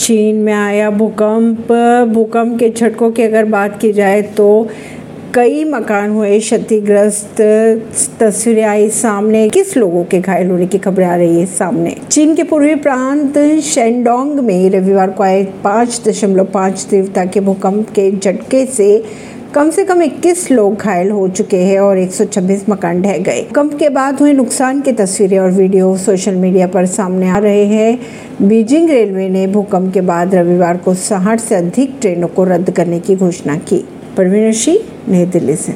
चीन में आया भूकंप। भूकंप के झटकों की अगर बात की जाए तो कई मकान हुए, क्षतिग्रस्त तस्वीरें आई सामने। किस लोगों के घायल होने की खबरें आ रही है सामने? चीन के पूर्वी प्रांत शेंडोंग में रविवार को आए पाँच दशमलव पाँच तीव्रता के भूकंप के झटके से कम से कम 21 लोग घायल हो चुके हैं और 126 मकान ढह गए। भूकंप के बाद हुए नुकसान की तस्वीरें और वीडियो सोशल मीडिया पर सामने आ रहे हैं। बीजिंग रेलवे ने भूकंप के बाद रविवार को साठ से अधिक ट्रेनों को रद्द करने की घोषणा की। परवीन सिंह नई दिल्ली से।